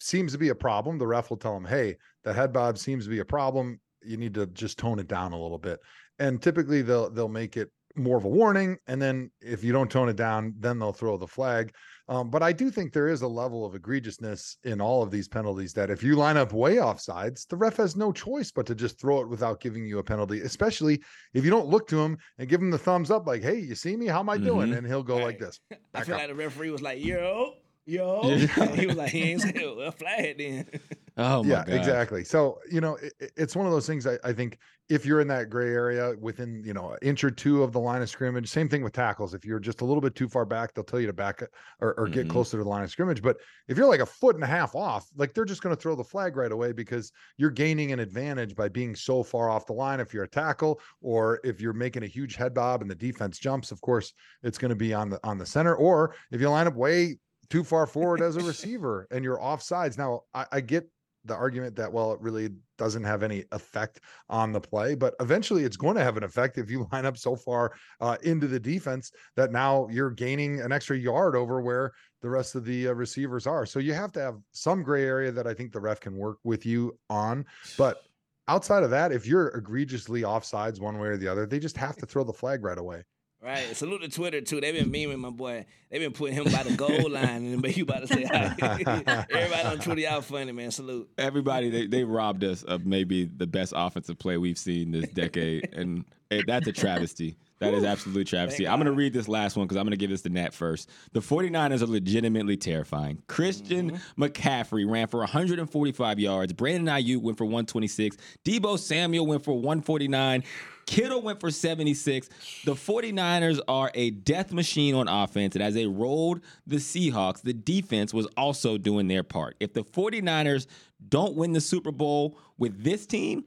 seems to be a problem, the ref will tell him, "Hey, the head bob seems to be a problem. You need to just tone it down a little bit." And typically they'll they'll make it more of a warning, and then if you don't tone it down, then they'll throw the flag. Um, but I do think there is a level of egregiousness in all of these penalties that if you line up way off sides, the ref has no choice but to just throw it without giving you a penalty, especially if you don't look to him and give him the thumbs up, like, "Hey, you see me? How am I doing?" Mhm. And he'll go like this. I feel up. like the referee was like, yo, yo. Yeah. he was like, he ain't well, flag then. Oh my yeah, god! exactly. So you know, it, it- it's one of those things. I, I think if you're in that gray area within you know an inch or two of the line of scrimmage, same thing with tackles. If you're just a little bit too far back, they'll tell you to back or, or Mhm. get closer to the line of scrimmage. But if you're like a foot and a half off, like they're just going to throw the flag right away because you're gaining an advantage by being so far off the line. If you're a tackle or if you're making a huge head bob and the defense jumps, of course it's going to be on the on the center. Or if you line up way too far forward as a receiver and you're off sides. Now I, I get the argument that well it really doesn't have any effect on the play but eventually it's going to have an effect if you line up so far uh, into the defense that now you're gaining an extra yard over where the rest of the uh, receivers are. So you have to have some gray area that i think the ref can work with you on but outside of that if you're egregiously offsides one way or the other they just have to throw the flag right away Right. Salute to Twitter too. They've been memeing my boy. They've been putting him by the goal line and but you about to say hi. Everybody on Twitter, y'all funny, man. Salute. Everybody, they, they robbed us of maybe the best offensive play we've seen this decade, and that's a travesty. That is absolute travesty. I'm going to read this last one because I'm going to give this to Nat first. The 49ers are legitimately terrifying. Christian mm-hmm. McCaffrey ran for 145 yards. Brandon Aiyuk went for 126. Deebo Samuel went for 149. Kittle went for 76. The 49ers are a death machine on offense. And as they rolled the Seahawks, the defense was also doing their part. If the 49ers don't win the Super Bowl with this team,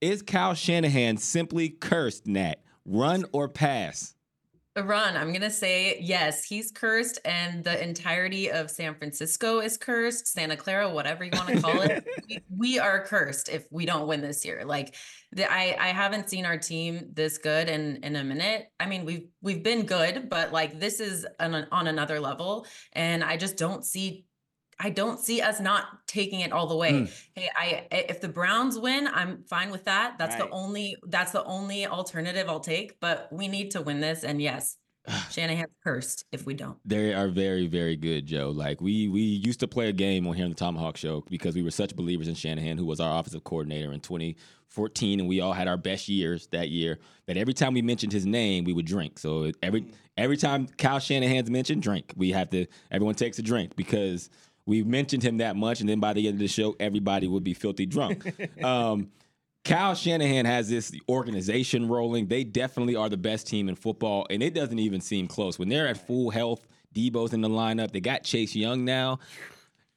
is Kyle Shanahan simply cursed, Nat? Run or pass? Uh, Run. I'm gonna say yes. He's cursed, and the entirety of San Francisco is cursed. Santa Clara, whatever you want to call it, we, we are cursed if we don't win this year. Like the, I, I haven't seen our team this good in in a minute. I mean, we've we've been good, but like this is an, on another level, and I just don't see. I don't see us not taking it all the way. Mm. Hey, I if the Browns win, I'm fine with that. That's Right. the only that's the only alternative I'll take. But we need to win this, and yes, Shanahan's cursed if we don't. They are very, very good, Joe. Like we we used to play a game on here on the ThomaHawk Show because we were such believers in Shanahan, who was our offensive coordinator in 2014, and we all had our best years that year. That every time we mentioned his name, we would drink. So every every time Kyle Shanahan's mentioned, drink. We have to. Everyone takes a drink because we mentioned him that much, and then by the end of the show, everybody would be filthy drunk. um, Kyle Shanahan has this organization rolling. They definitely are the best team in football, and it doesn't even seem close. When they're at full health, Deebo's in the lineup. They got Chase Young now.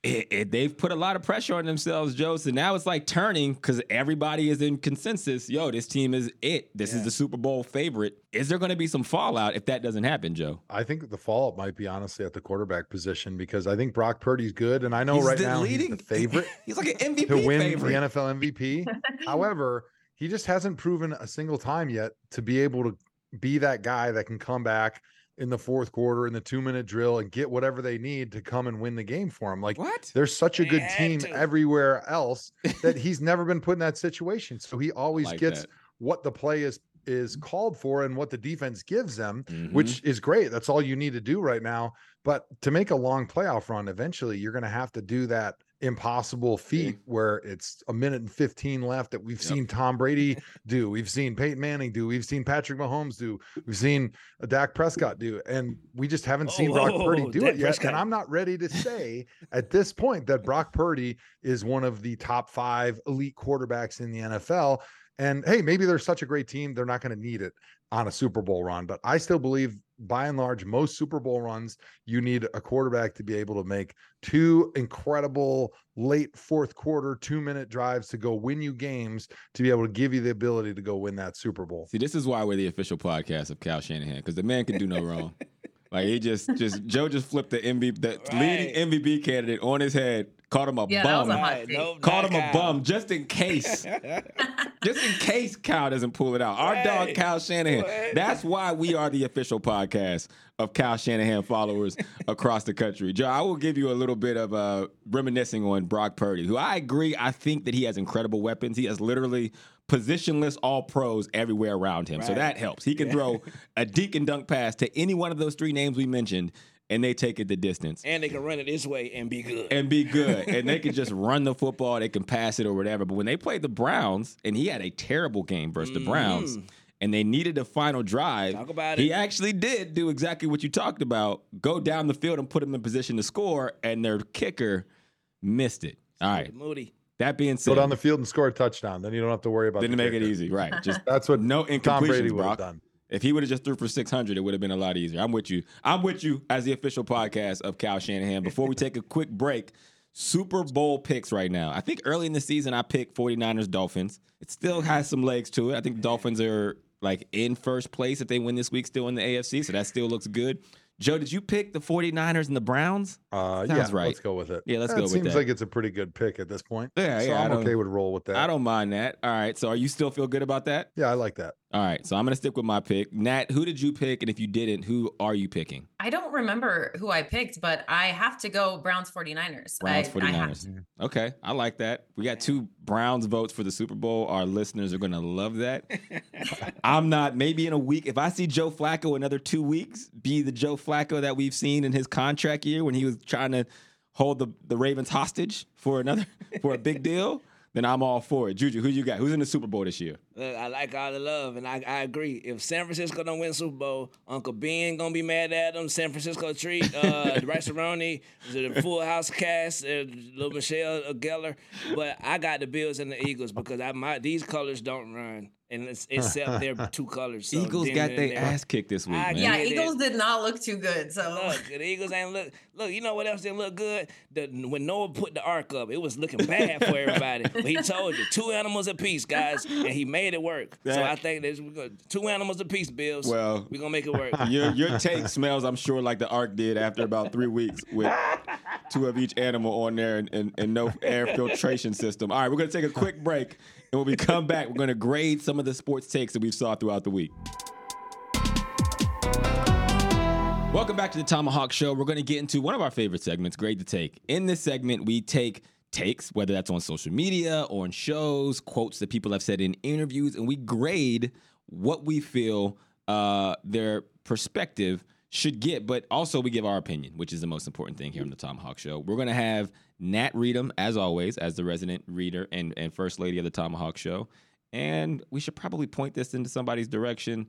It, it- they've put a lot of pressure on themselves, Joe. So now it's like turning because everybody is in consensus. Yo, this team is it. This is the Super Bowl favorite. Is there going to be some fallout if that doesn't happen, Joe? I think the fallout might be honestly at the quarterback position because I think Brock Purdy's good, and I know He's right the now leading- he's the favorite He's like an MVP to win favorite. the NFL MVP. However, he just hasn't proven a single time yet to be able to be that guy that can come back in the fourth quarter in the two minute drill and get whatever they need to come and win the game for him. Like What? there's such a good team to. everywhere else that he's never been put in that situation. So he always Like gets that. what the play is is called for and what the defense gives them, Mhm. which is great. That's all you need to do right now. But to make a long playoff run, eventually you're going to have to do that impossible feat where it's a minute and 15 left that we've Yep. seen Tom Brady do, we've seen Peyton Manning do, we've seen Patrick Mahomes do, we've seen uh, Dak Prescott do, and we just haven't seen Oh, Brock oh, Purdy do Dak it yet. Prescott. And I'm not ready to say at this point that Brock Purdy is one of the top five elite quarterbacks in the NFL. And hey, maybe they're such a great team, they're not going to need it on a Super Bowl run. But I still believe, by and large, most Super Bowl runs, you need a quarterback to be able to make two incredible late fourth quarter, two minute drives to go win you games to be able to give you the ability to go win that Super Bowl. See, this is why we're the official podcast of Cal Shanahan because the man can do no wrong. Like he just, just Joe just flipped the MVP, the Right. leading MVP candidate on his head, called him a Yeah, that was bum, a hot Right, take. nope, called not him a Kyle. bum just in case, just in case Cal doesn't pull it out. Our dog Right. Cal Shanahan. Right. That's why we are the official podcast of Cal Shanahan followers across the country. Joe, I will give you a little bit of uh, reminiscing on Brock Purdy, who I agree. I think that he has incredible weapons. He has literally positionless all pros everywhere around him. So that helps. He can throw a dink and dunk pass to any one of those three names we mentioned, and they take it the distance And they can run it this way and be good. and be good. and they can just run the football, they can pass it or whatever. But when they played the Browns, and he had a terrible game versus the Browns, and they needed a final drive, Mm. Talk about he it. actually did do exactly what you talked about go down the field and put him in position to score, and their kicker missed it. All right. Moody. That being said, Go down the field and score a touchdown. Then you don't have to worry about didn't the make it easy. Right. Just That's what no Tom Brady incompletions, would have done. If he would have just threw for 600, it would have been a lot easier. I'm with you. I'm with you as the official podcast of Cal Shanahan. Before we take a quick break, Super Bowl picks right now. I think early in the season, I picked 49ers Dolphins. It still has some legs to it. I think Dolphins are like in first place if they win this week, still in the AFC. So that still looks good. Joe, did you pick the 49ers and the Browns? Uh, Sounds yeah, right. let's go with it. Yeah, let's That go with seems that. Seems like it's a pretty good pick at this point. Yeah, so yeah, I I'm don't- okay with roll with that. I don't mind that. All right. So are you still feel good about that? Yeah, I like that. All right. So I'm going to stick with my pick. Nat, who did you pick? And if you didn't, who are you picking? I don't remember who I picked, but I have to go Browns 49ers. Browns, 49ers. I have. Okay, I like that. We got two Browns votes for the Super Bowl. Our listeners are going to love that. I'm not, maybe in a week, if I see Joe Flacco another two weeks be the Joe Flacco that we've seen in his contract year when he was trying to hold the, the Ravens hostage for another, for a big deal, then I'm all for it. Juju, who you got? Who's in the Super Bowl this year? Look, I like all the love, and I, I agree. If San Francisco don't win Super Bowl, Uncle Ben gonna be mad at them. San Francisco treat uh, the Rice-A-Roni, the Full House cast, uh, little Michelle Geller. But I got the Bills and the Eagles because I my these colors don't run, and it's, except they're two colors. So Eagles got their ass kicked this week, I man. Yeah, get it. Eagles did not look too good. So Look, the Eagles ain't look. Look, you know what else didn't look good? The, when Noah put the ark up, it was looking bad for everybody. but he told you two animals apiece, guys, and he made it work. so That- I think there's two animals apiece, Bills. Well- we're gonna make it work. Your your take smells, I'm sure, like the Ark did after about three weeks with two of each animal on there and, and, and no air filtration system. All right, we're gonna take a quick break, and when we come back, we're gonna grade some of the sports takes that we've saw throughout the week. Welcome back to the ThomaHawk Show. We're going to get into one of our favorite segments, Grade to Take. In this segment, we take takes, whether that's on social media or on shows, quotes that people have said in interviews, and we grade what we feel uh, their perspective should get, but also we give our opinion, which is the most important thing here on the ThomaHawk Show. We're going to have Nat read them, as always, as the resident reader and, and first lady of the ThomaHawk Show. And we should probably point this into somebody's direction.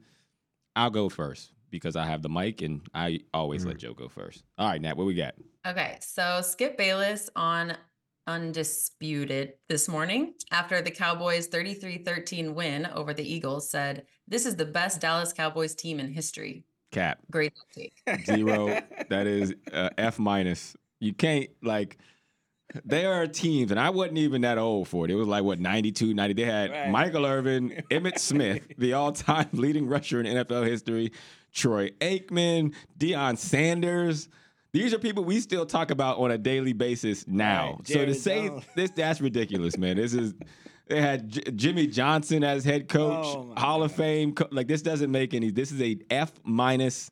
I'll go first because I have the mic and I always let Joe go first. All right, Nat, what we got? Okay, so Skip Bayless on Undisputed this morning after the Cowboys 33 13 win over the Eagles said, This is the best Dallas Cowboys team in history. Cap. Great take. Zero. that is uh, F minus. You can't, like, they are teams, and I wasn't even that old for it. It was like, what, 92, 90. They had Right. Michael Irvin, Emmitt Smith, the all time leading rusher in NFL history, Troy Aikman, Deion Sanders. These are people we still talk about on a daily basis now. Right, so to say Jones. this, that's ridiculous, man. This is. They had J- Jimmy Johnson as head coach, Oh, Hall of Fame. Co- like this doesn't make any. This is a F minus.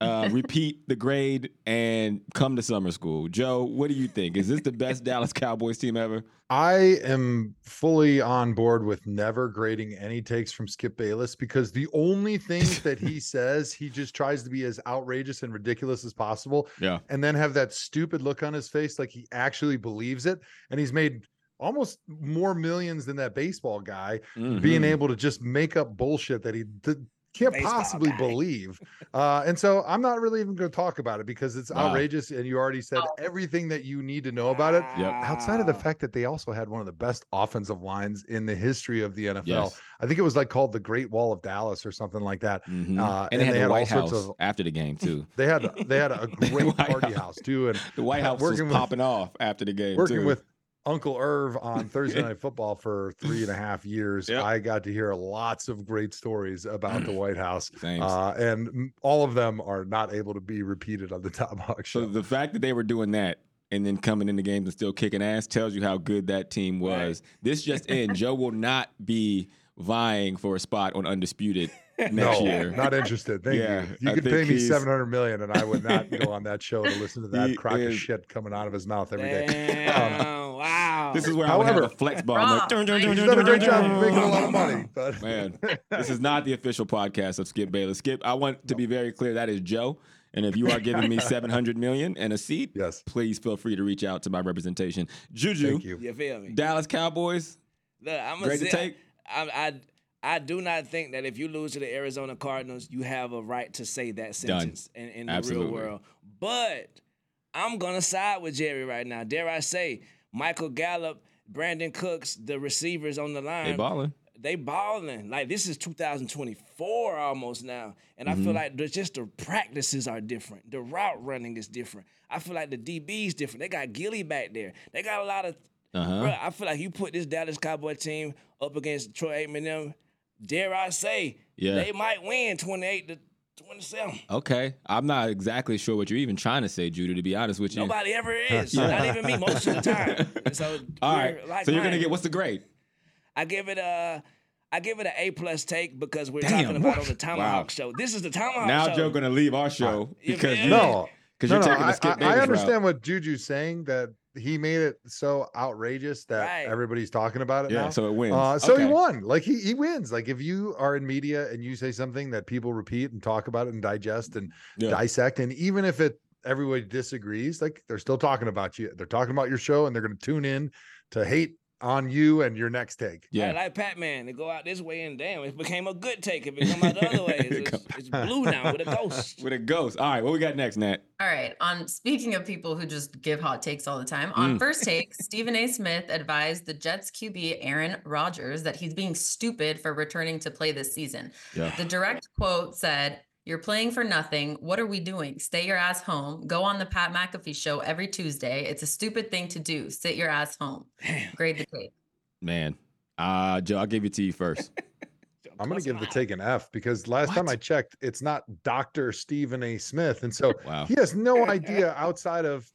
Uh, repeat the grade and come to summer school. Joe, what do you think? Is this the best Dallas Cowboys team ever? I am fully on board with never grading any takes from Skip Bayless because the only things that he says, he just tries to be as outrageous and ridiculous as possible Yeah. and then have that stupid look on his face like he actually believes it. And he's made almost more millions than that baseball guy being Mhm. able to just make up bullshit that he d- can't Baseball possibly guy. believe. Uh, and so I'm not really even going to talk about it because it's Wow. outrageous. And you already said Oh. everything that you need to know about it Yep. outside of the fact that they also had one of the best offensive lines in the history of the NFL. Yes. I think it was like called the Great Wall of Dallas or something like that. Mhm. Uh, and they had they the had all White sorts House of- after the game too. They had they had a great party House. house too, and The White House was working with- popping off after the game. working too. with Uncle Irv on Thursday Night Football for three and a half years. Yep. I got to hear lots of great stories about the White House, Thanks. uh, and all of them are not able to be repeated on the ThomaHawk So Show. the fact that they were doing that and then coming in the games and still kicking ass tells you how good that team was. This just in, Joe will not be vying for a spot on Undisputed next no, year. not interested. Thank Yeah, you. You I could pay me he's- seven hundred million, and I would not go on that show to listen to that He crock of shit coming out of his mouth every day. Damn, wow. This is where I would have However- a flex bar. I'm like, Rob, dun, dun, dun, He's dun, done a great dun, job dun, of making a lot of money, but Man, this is not the official podcast of Skip Bayless. Skip, I want to be very clear that is Joe. And if you are giving me 700 million and a seat, Yes. please feel free to reach out to my representation. Juju, Thank you. you feel me? Dallas Cowboys, Look, I'm Great to take? I, I I do not think that if you lose to the Arizona Cardinals, you have a right to say that Done. sentence in, in the Absolutely. real world. But I'm gonna side with Jerry right now. Dare I say, Michael Gallup, Brandin Cooks, the receivers on the line, they balling. they balling. Like this is 2024 almost now, and I Mm-hmm. feel like just the practices are different. The route running is different. I feel like the DB's different. They got Gilly back there. They got a lot of. Uh-huh. Bruh, I feel like you put this Dallas Cowboy team up against Troy Aikman. Them, dare I say, Yeah. they might win 28 to 27. Okay. I'm not exactly sure what you're even trying to say, Judah, to be honest with you. Nobody ever is. Not even me most of the time. And so All like so you're going to get, what's the grade? I give it a. I give it an A plus take because we're Damn, talking about what? on the ThomaHawk Wow. show. This is the ThomaHawk now show. Joe going to leave our show you because you. No, because no, you're no, taking I, the Skip I- Bayless I route. understand what Juju's saying that he made it so outrageous that Right. everybody's talking about it Yeah, now. so it wins. Uh, so he won. Like he he wins. Like if you are in media and you say something that people repeat and talk about it and digest and Yeah. dissect, and even if it everybody disagrees, like they're still talking about you. They're talking about your show and they're going to tune in to hate on you and your next take. Yeah. Like, like Pac-Man, they go out this way and damn, it became a good take. If it come out the other way, it's, it's, it's blue now with a ghost. With a ghost. All right. What we got next, Nat? All right. On speaking of people who just give hot takes all the time, Mm. on first take, Stephen A. Smith advised the Jets QB Aaron Rodgers that he's being stupid for returning to play this season. Yeah. The direct quote said, You're playing for nothing. What are we doing? Stay your ass home. Go on the Pat McAfee show every Tuesday. It's a stupid thing to do. Sit your ass home. Grade the tape. Man. Uh, Joe, I'll give it to you first. I'm going to give the take an F because last time I checked, it's not Dr. Stephen A. Smith. And so Wow. he has no idea outside of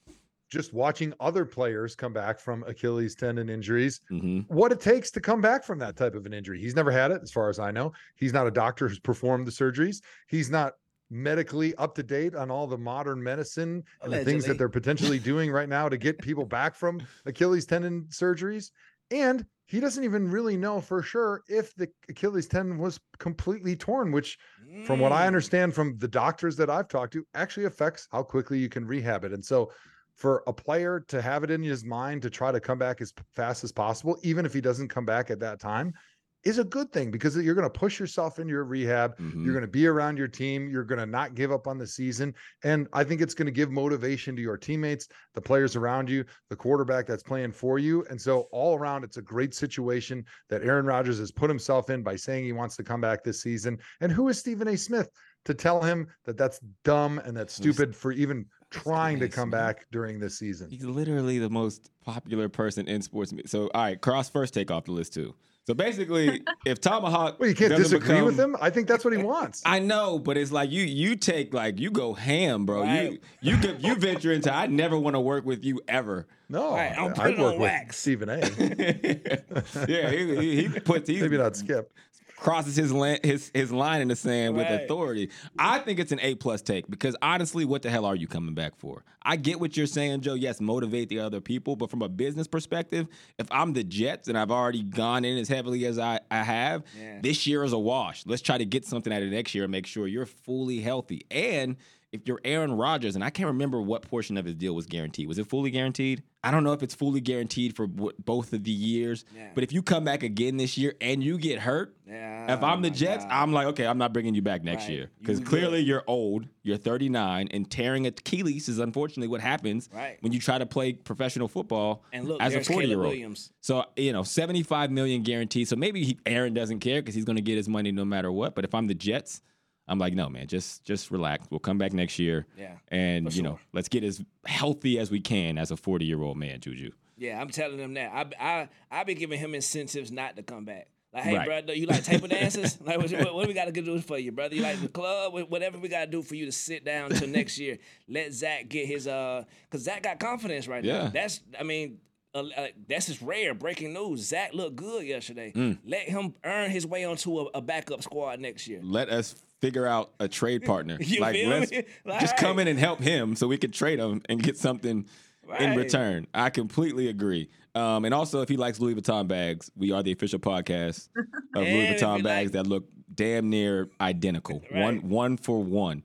just watching other players come back from Achilles tendon injuries hmm what it takes to come back from that type of an injury. He's never had it, as far as I know. He's not a doctor who's performed the surgeries. He's not medically up to date on all the modern medicine and the things that they're potentially doing right now to get people back from Achilles tendon surgeries. And he doesn't even really know for sure if the Achilles tendon was completely torn, which, from what I Mm. understand from the doctors that I've talked to, actually affects how quickly you can rehab it. And so, for a player to have it in his mind to try to come back as fast as possible, even if he doesn't come back at that time, is a good thing because you're going to push yourself in your rehab. Mhm. You're going to be around your team. You're going to not give up on the season. And I think it's going to give motivation to your teammates, the players around you, the quarterback that's playing for you. And so, all around, it's a great situation that Aaron Rodgers has put himself in by saying he wants to come back this season. And who is Stephen A. Smith to tell him that that's dumb and that's stupid for even trying to come back during this season? He's literally the most popular person in sports. So, all right, Cross first take off the list too. So basically, if ThomaHawk, Well, you can't doesn't disagree with him. I think that's what he wants. I know, but it's like you you take like you go ham, bro. Right. You you could you venture into I never want to work with you ever. No, Right, I'll put I'd it work on with wax. Stephen A. yeah, he, he, he puts he Maybe not Skip. Crosses his his his line in the sand with authority. I think it's an A plus take because honestly, what the hell are you coming back for? I get what you're saying, Joe. Yes, motivate the other people, but from a business perspective, if I'm the Jets and I've already gone in as heavily as I, I have, Yeah. this year is a wash. Let's try to get something out of next year and make sure you're fully healthy. And if you're Aaron Rodgers, and I can't remember what portion of his deal was guaranteed. Was it fully guaranteed? I don't know if it's fully guaranteed for what, both of the years. Yeah. But if you come back again this year and you get hurt, Yeah, if I'm the Jets, God. I'm like, okay, I'm not bringing you back next Right. year because You clearly good. you're old, you're 39, and tearing at Achilles is unfortunately what happens Right. when you try to play professional football And look, as a 40 year old. So you know, 75 million guaranteed. So maybe he, Aaron doesn't care because he's going to get his money no matter what. But if I'm the Jets, I'm like, no, man, just just relax. We'll come back next year. Yeah, and you know, let's get as healthy as we can as a 40 year old man, Juju. Yeah, I'm telling them that. I I I be giving him incentives not to come back. Like, hey, Right. brother, you like table dances? like, what, what, what we got to do for you, brother? You like the club? Whatever we got to do for you to sit down till next year. Let Zach get his uh, cause Zach got confidence right Yeah. now. That's I mean. Uh, uh, that's just rare breaking news. Zach looked good yesterday. Mm. Let him earn his way onto a, a backup squad next year. Let us figure out a trade partner. Like let's me? just come in and help him so we could trade him and get something in return. I completely agree. Um, and also, if he likes Louis Vuitton bags, we are the official podcast of Louis Vuitton bags like- that look damn near identical, one one for one.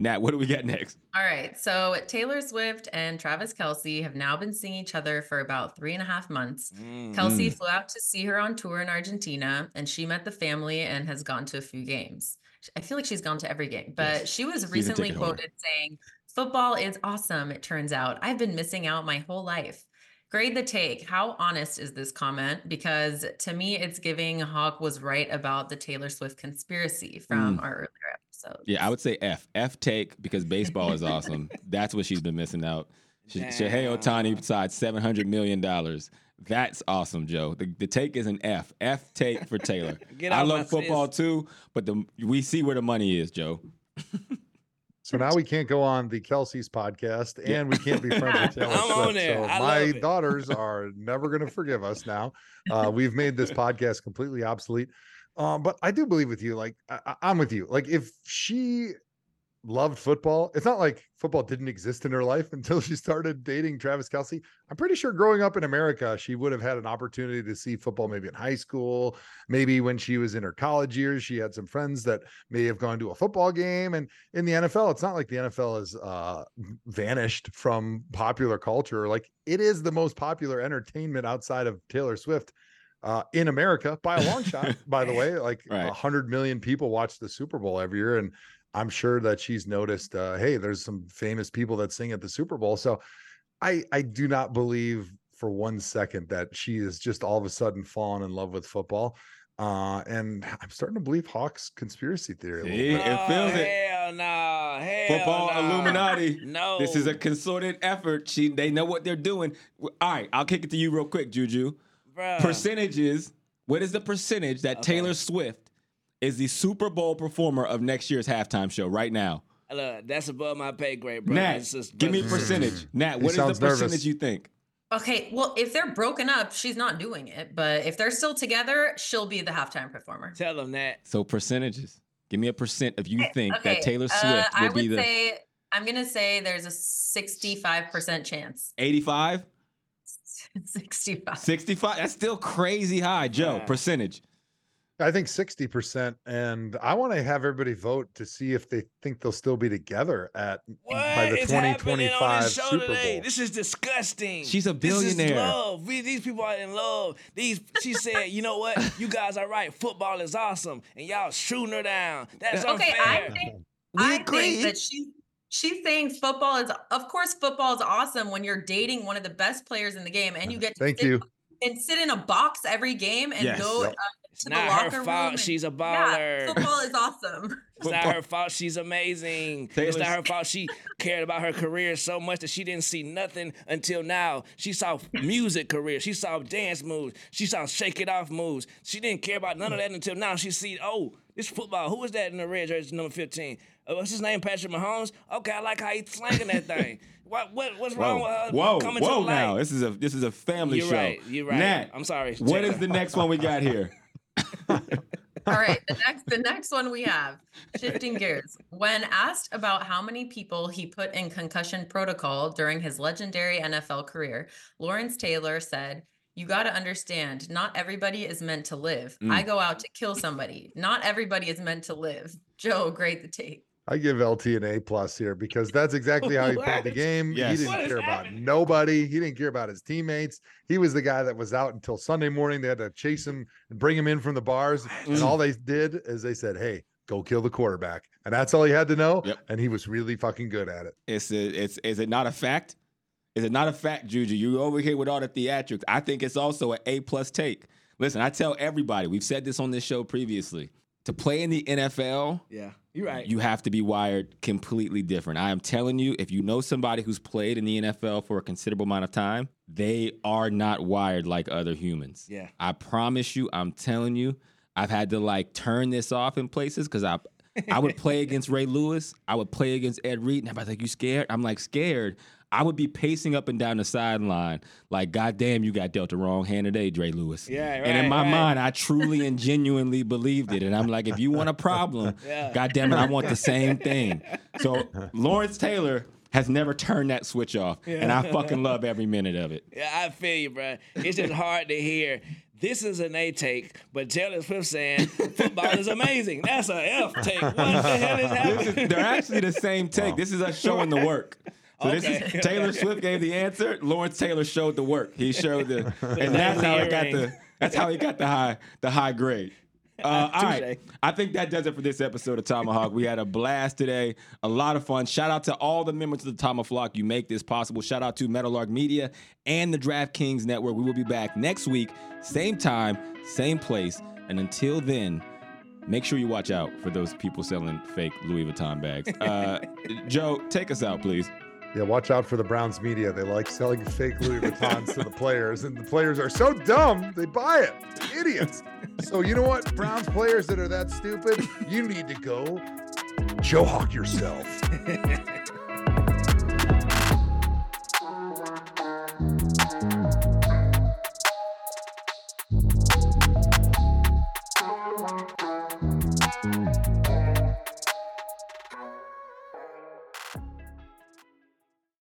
Nat, what do we got next? All right. So Taylor Swift and Travis Kelce have now been seeing each other for about three and a half months. Mm. Kelce flew out to see her on tour in Argentina, and she met the family and has gone to a few games. I feel like she's gone to every game, but she was Season recently ticket holder. quoted saying, Football is awesome, it turns out. I've been missing out my whole life. Grade the take. How honest is this comment? Because to me, it's giving Hawk was right about the Taylor Swift conspiracy from our earlier episode. Mm. Yeah, I would say F. F take because baseball is awesome. That's what she's been missing out. She, Shohei Ohtani besides seven hundred million dollars. That's awesome, Joe. The, the take is an F. F take for Taylor. Get I love football sis. too, but the we see where the money is, Joe. So now we can't go on the Kelce's podcast and we can't be friends with Taylor I'm on Swift. there. So I my love it. daughters are never going to forgive us now. Uh, we've made this podcast completely obsolete. Um, but I do believe with you. Like I, I'm with you. Like if she loved football, it's not like football didn't exist in her life until she started dating Travis Kelce. I'm pretty sure growing up in America, she would have had an opportunity to see football maybe in high school, maybe when she was in her college years. She had some friends that may have gone to a football game. And in the NFL, it's not like the NFL has uh, vanished from popular culture. Like it is the most popular entertainment outside of Taylor Swift uh, in America by a long shot, by the way. Like a Right. hundred million people watch the Super Bowl every year. And I'm sure that she's noticed, uh, hey, there's some famous people that sing at the Super Bowl. So I I do not believe for one second that she is just all of a sudden fallen in love with football. Uh, and I'm starting to believe Hawk's conspiracy theory. A See? bit. It feels it. Hell no. Hell Football no. Illuminati. No. This is a concerted effort. She they know what they're doing. All right, I'll kick it to you real quick, Juju. Bruh. Percentages. What is the percentage that Okay. Taylor Swift is the Super Bowl performer of next year's halftime show right now? Look, that's above my pay grade, bro. Nat, just- give me a brothers and sisters. percentage. Nat, what is the sounds nervous. percentage you think? Okay, well, if they're broken up, she's not doing it. But if they're still together, she'll be the halftime performer. Tell them that. So percentages. Give me a percent if you think Okay, that Taylor uh, Swift I will be the say I'm gonna say there's a 65% chance. 85, 65. 65. That's still crazy high, Joe. Yeah. Percentage. I think 60%. And I want to have everybody vote to see if they think they'll still be together at What by the is happening on 2025 this show Super today? Bowl. This is disgusting. She's a billionaire. This is billionaire. love. We, these people are in love. These she said, you know what? You guys are right. Football is awesome, and y'all shooting her down. That's Okay, unfair. I think We I agree. think that she she's saying football is of course football is awesome when you're dating one of the best players in the game and you get to Thank sit, you. and sit in a box every game and Yes. go Yep. uh, It's to not locker her fault. and- She's a yeah, baller. football is awesome. It's not her fault. She's amazing. It's not her fault. She cared about her career so much that she didn't see nothing until now. She saw music career. She saw dance moves. She saw shake it off moves. She didn't care about none of that until now. She see, oh, this football. Who is that in the red jersey, number 15? Uh, what's his name? Patrick Mahomes. Okay, I like how he's slanging that thing. What what what's wrong with her Whoa, coming whoa! to the light? Now this is a this is a family You're show. right. You're right. Nat, I'm sorry. What is the next one we got here? All right, the next the next one we have shifting gears. When asked about how many people he put in concussion protocol during his legendary NFL career, Lawrence Taylor said, "You got to understand, not everybody is meant to live. I Mm. go out to kill somebody. Not everybody is meant to live." Joe, great the tape. I give LT an A plus here because that's exactly how he played the game. Yes. He didn't What is care about nobody. He didn't care about his teammates. He was the guy that was out until Sunday morning. They had to chase him and bring him in from the bars. And Mm. all they did is they said, Hey, go kill the quarterback. And that's all he had to know. Yep. And he was really fucking good at it. It's a, it's is it not a fact? Is it not a fact, Juju? You over here with all the theatrics. I think it's also an A plus take. Listen, I tell everybody, we've said this on this show previously. To play in the NFL, Yeah, you're right. you have to be wired completely different. I am telling you, if you know somebody who's played in the NFL for a considerable amount of time, they are not wired like other humans. Yeah. I promise you, I'm telling you, I've had to like turn this off in places because I I would play against Ray Lewis, I would play against Ed Reed, and everybody's like, You scared? I'm like, scared. I would be pacing up and down the sideline, like, God damn, you got dealt the wrong hand today, Ray Lewis. Yeah, right, And in my right. mind, I truly and genuinely believed it. And I'm like, if you want a problem, Yeah. God damn it, I want the same thing. So Lawrence Taylor has never turned that switch off. And I fucking love every minute of it. Yeah, I feel you, bro. It's just hard to hear. This is an A take, but Taylor Swift saying football is amazing. That's a F take. What the hell is This happening? is, they're actually the same take. This is us showing the work. So this is Taylor Swift gave the answer. Lawrence Taylor showed the work. He showed the, and that's how he got the. That's how he got the high the high grade. Uh, all right, I think that does it for this episode of ThomaHawk. We had a blast today, a lot of fun. Shout out to all the members of the ThomaHawk. You make this possible. Shout out to Meadowlark Media and the DraftKings Network. We will be back next week, same time, same place. And until then, make sure you watch out for those people selling fake Louis Vuitton bags. Uh, Joe, take us out, please. Yeah, watch out for the Browns media. They like selling fake Louis Vuittons to the players, and the players are so dumb they buy it. Idiots. So you know what, Browns players that are that stupid, you need to go Joe Hawk yourself.